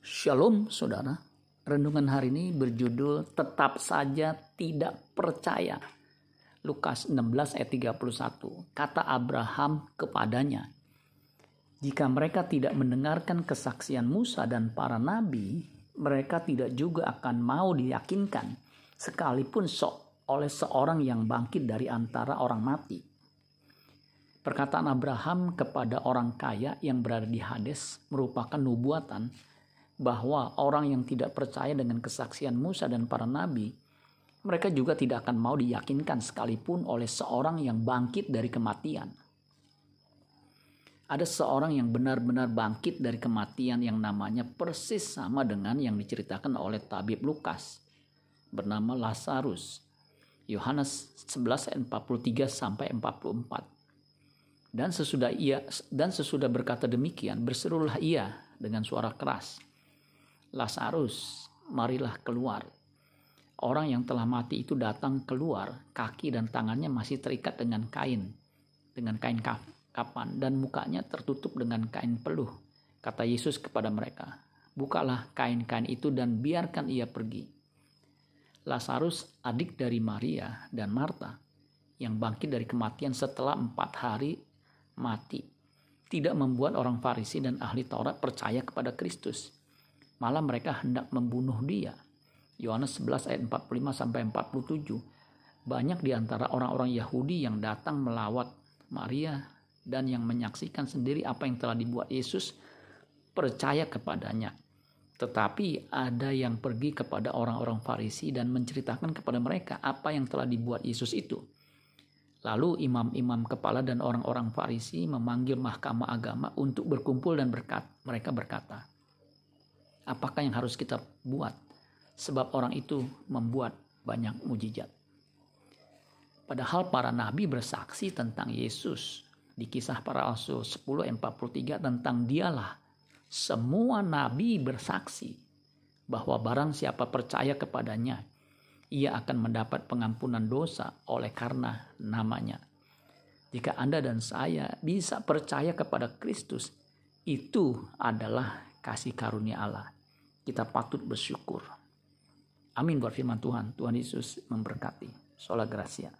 Shalom saudara. Renungan hari ini berjudul Tetap saja tidak percaya. Lukas 16 ayat 31. Kata Abraham kepadanya, Jika mereka tidak mendengarkan kesaksian Musa dan para nabi, mereka tidak juga akan mau diyakinkan sekalipun sok oleh seorang yang bangkit dari antara orang mati. Perkataan Abraham kepada orang kaya yang berada di Hades merupakan nubuatan bahwa orang yang tidak percaya dengan kesaksian Musa dan para nabi, mereka juga tidak akan mau diyakinkan sekalipun oleh seorang yang bangkit dari kematian. Ada seorang yang benar-benar bangkit dari kematian yang namanya persis sama dengan yang diceritakan oleh tabib Lukas bernama Lazarus. Yohanes 11 ayat 43 sampai 44. Dan sesudah ia dan sesudah berkata demikian berserulah ia dengan suara keras Lazarus, marilah keluar. Orang yang telah mati itu datang keluar, kaki dan tangannya masih terikat dengan kain, dengan kain kapan, dan mukanya tertutup dengan kain peluh. Kata Yesus kepada mereka, bukalah kain-kain itu dan biarkan ia pergi. Lazarus, adik dari Maria dan Marta, yang bangkit dari kematian setelah empat hari mati, tidak membuat orang Farisi dan ahli Taurat percaya kepada Kristus malah mereka hendak membunuh dia. Yohanes 11 ayat 45 sampai 47. Banyak di antara orang-orang Yahudi yang datang melawat Maria dan yang menyaksikan sendiri apa yang telah dibuat Yesus percaya kepadanya. Tetapi ada yang pergi kepada orang-orang Farisi dan menceritakan kepada mereka apa yang telah dibuat Yesus itu. Lalu imam-imam kepala dan orang-orang Farisi memanggil mahkamah agama untuk berkumpul dan berkat. Mereka berkata, apakah yang harus kita buat sebab orang itu membuat banyak mujizat. Padahal para nabi bersaksi tentang Yesus di kisah para rasul 10 43 tentang dialah semua nabi bersaksi bahwa barang siapa percaya kepadanya ia akan mendapat pengampunan dosa oleh karena namanya. Jika Anda dan saya bisa percaya kepada Kristus, itu adalah kasih karunia Allah kita patut bersyukur. Amin buat firman Tuhan. Tuhan Yesus memberkati. Sola Gracia.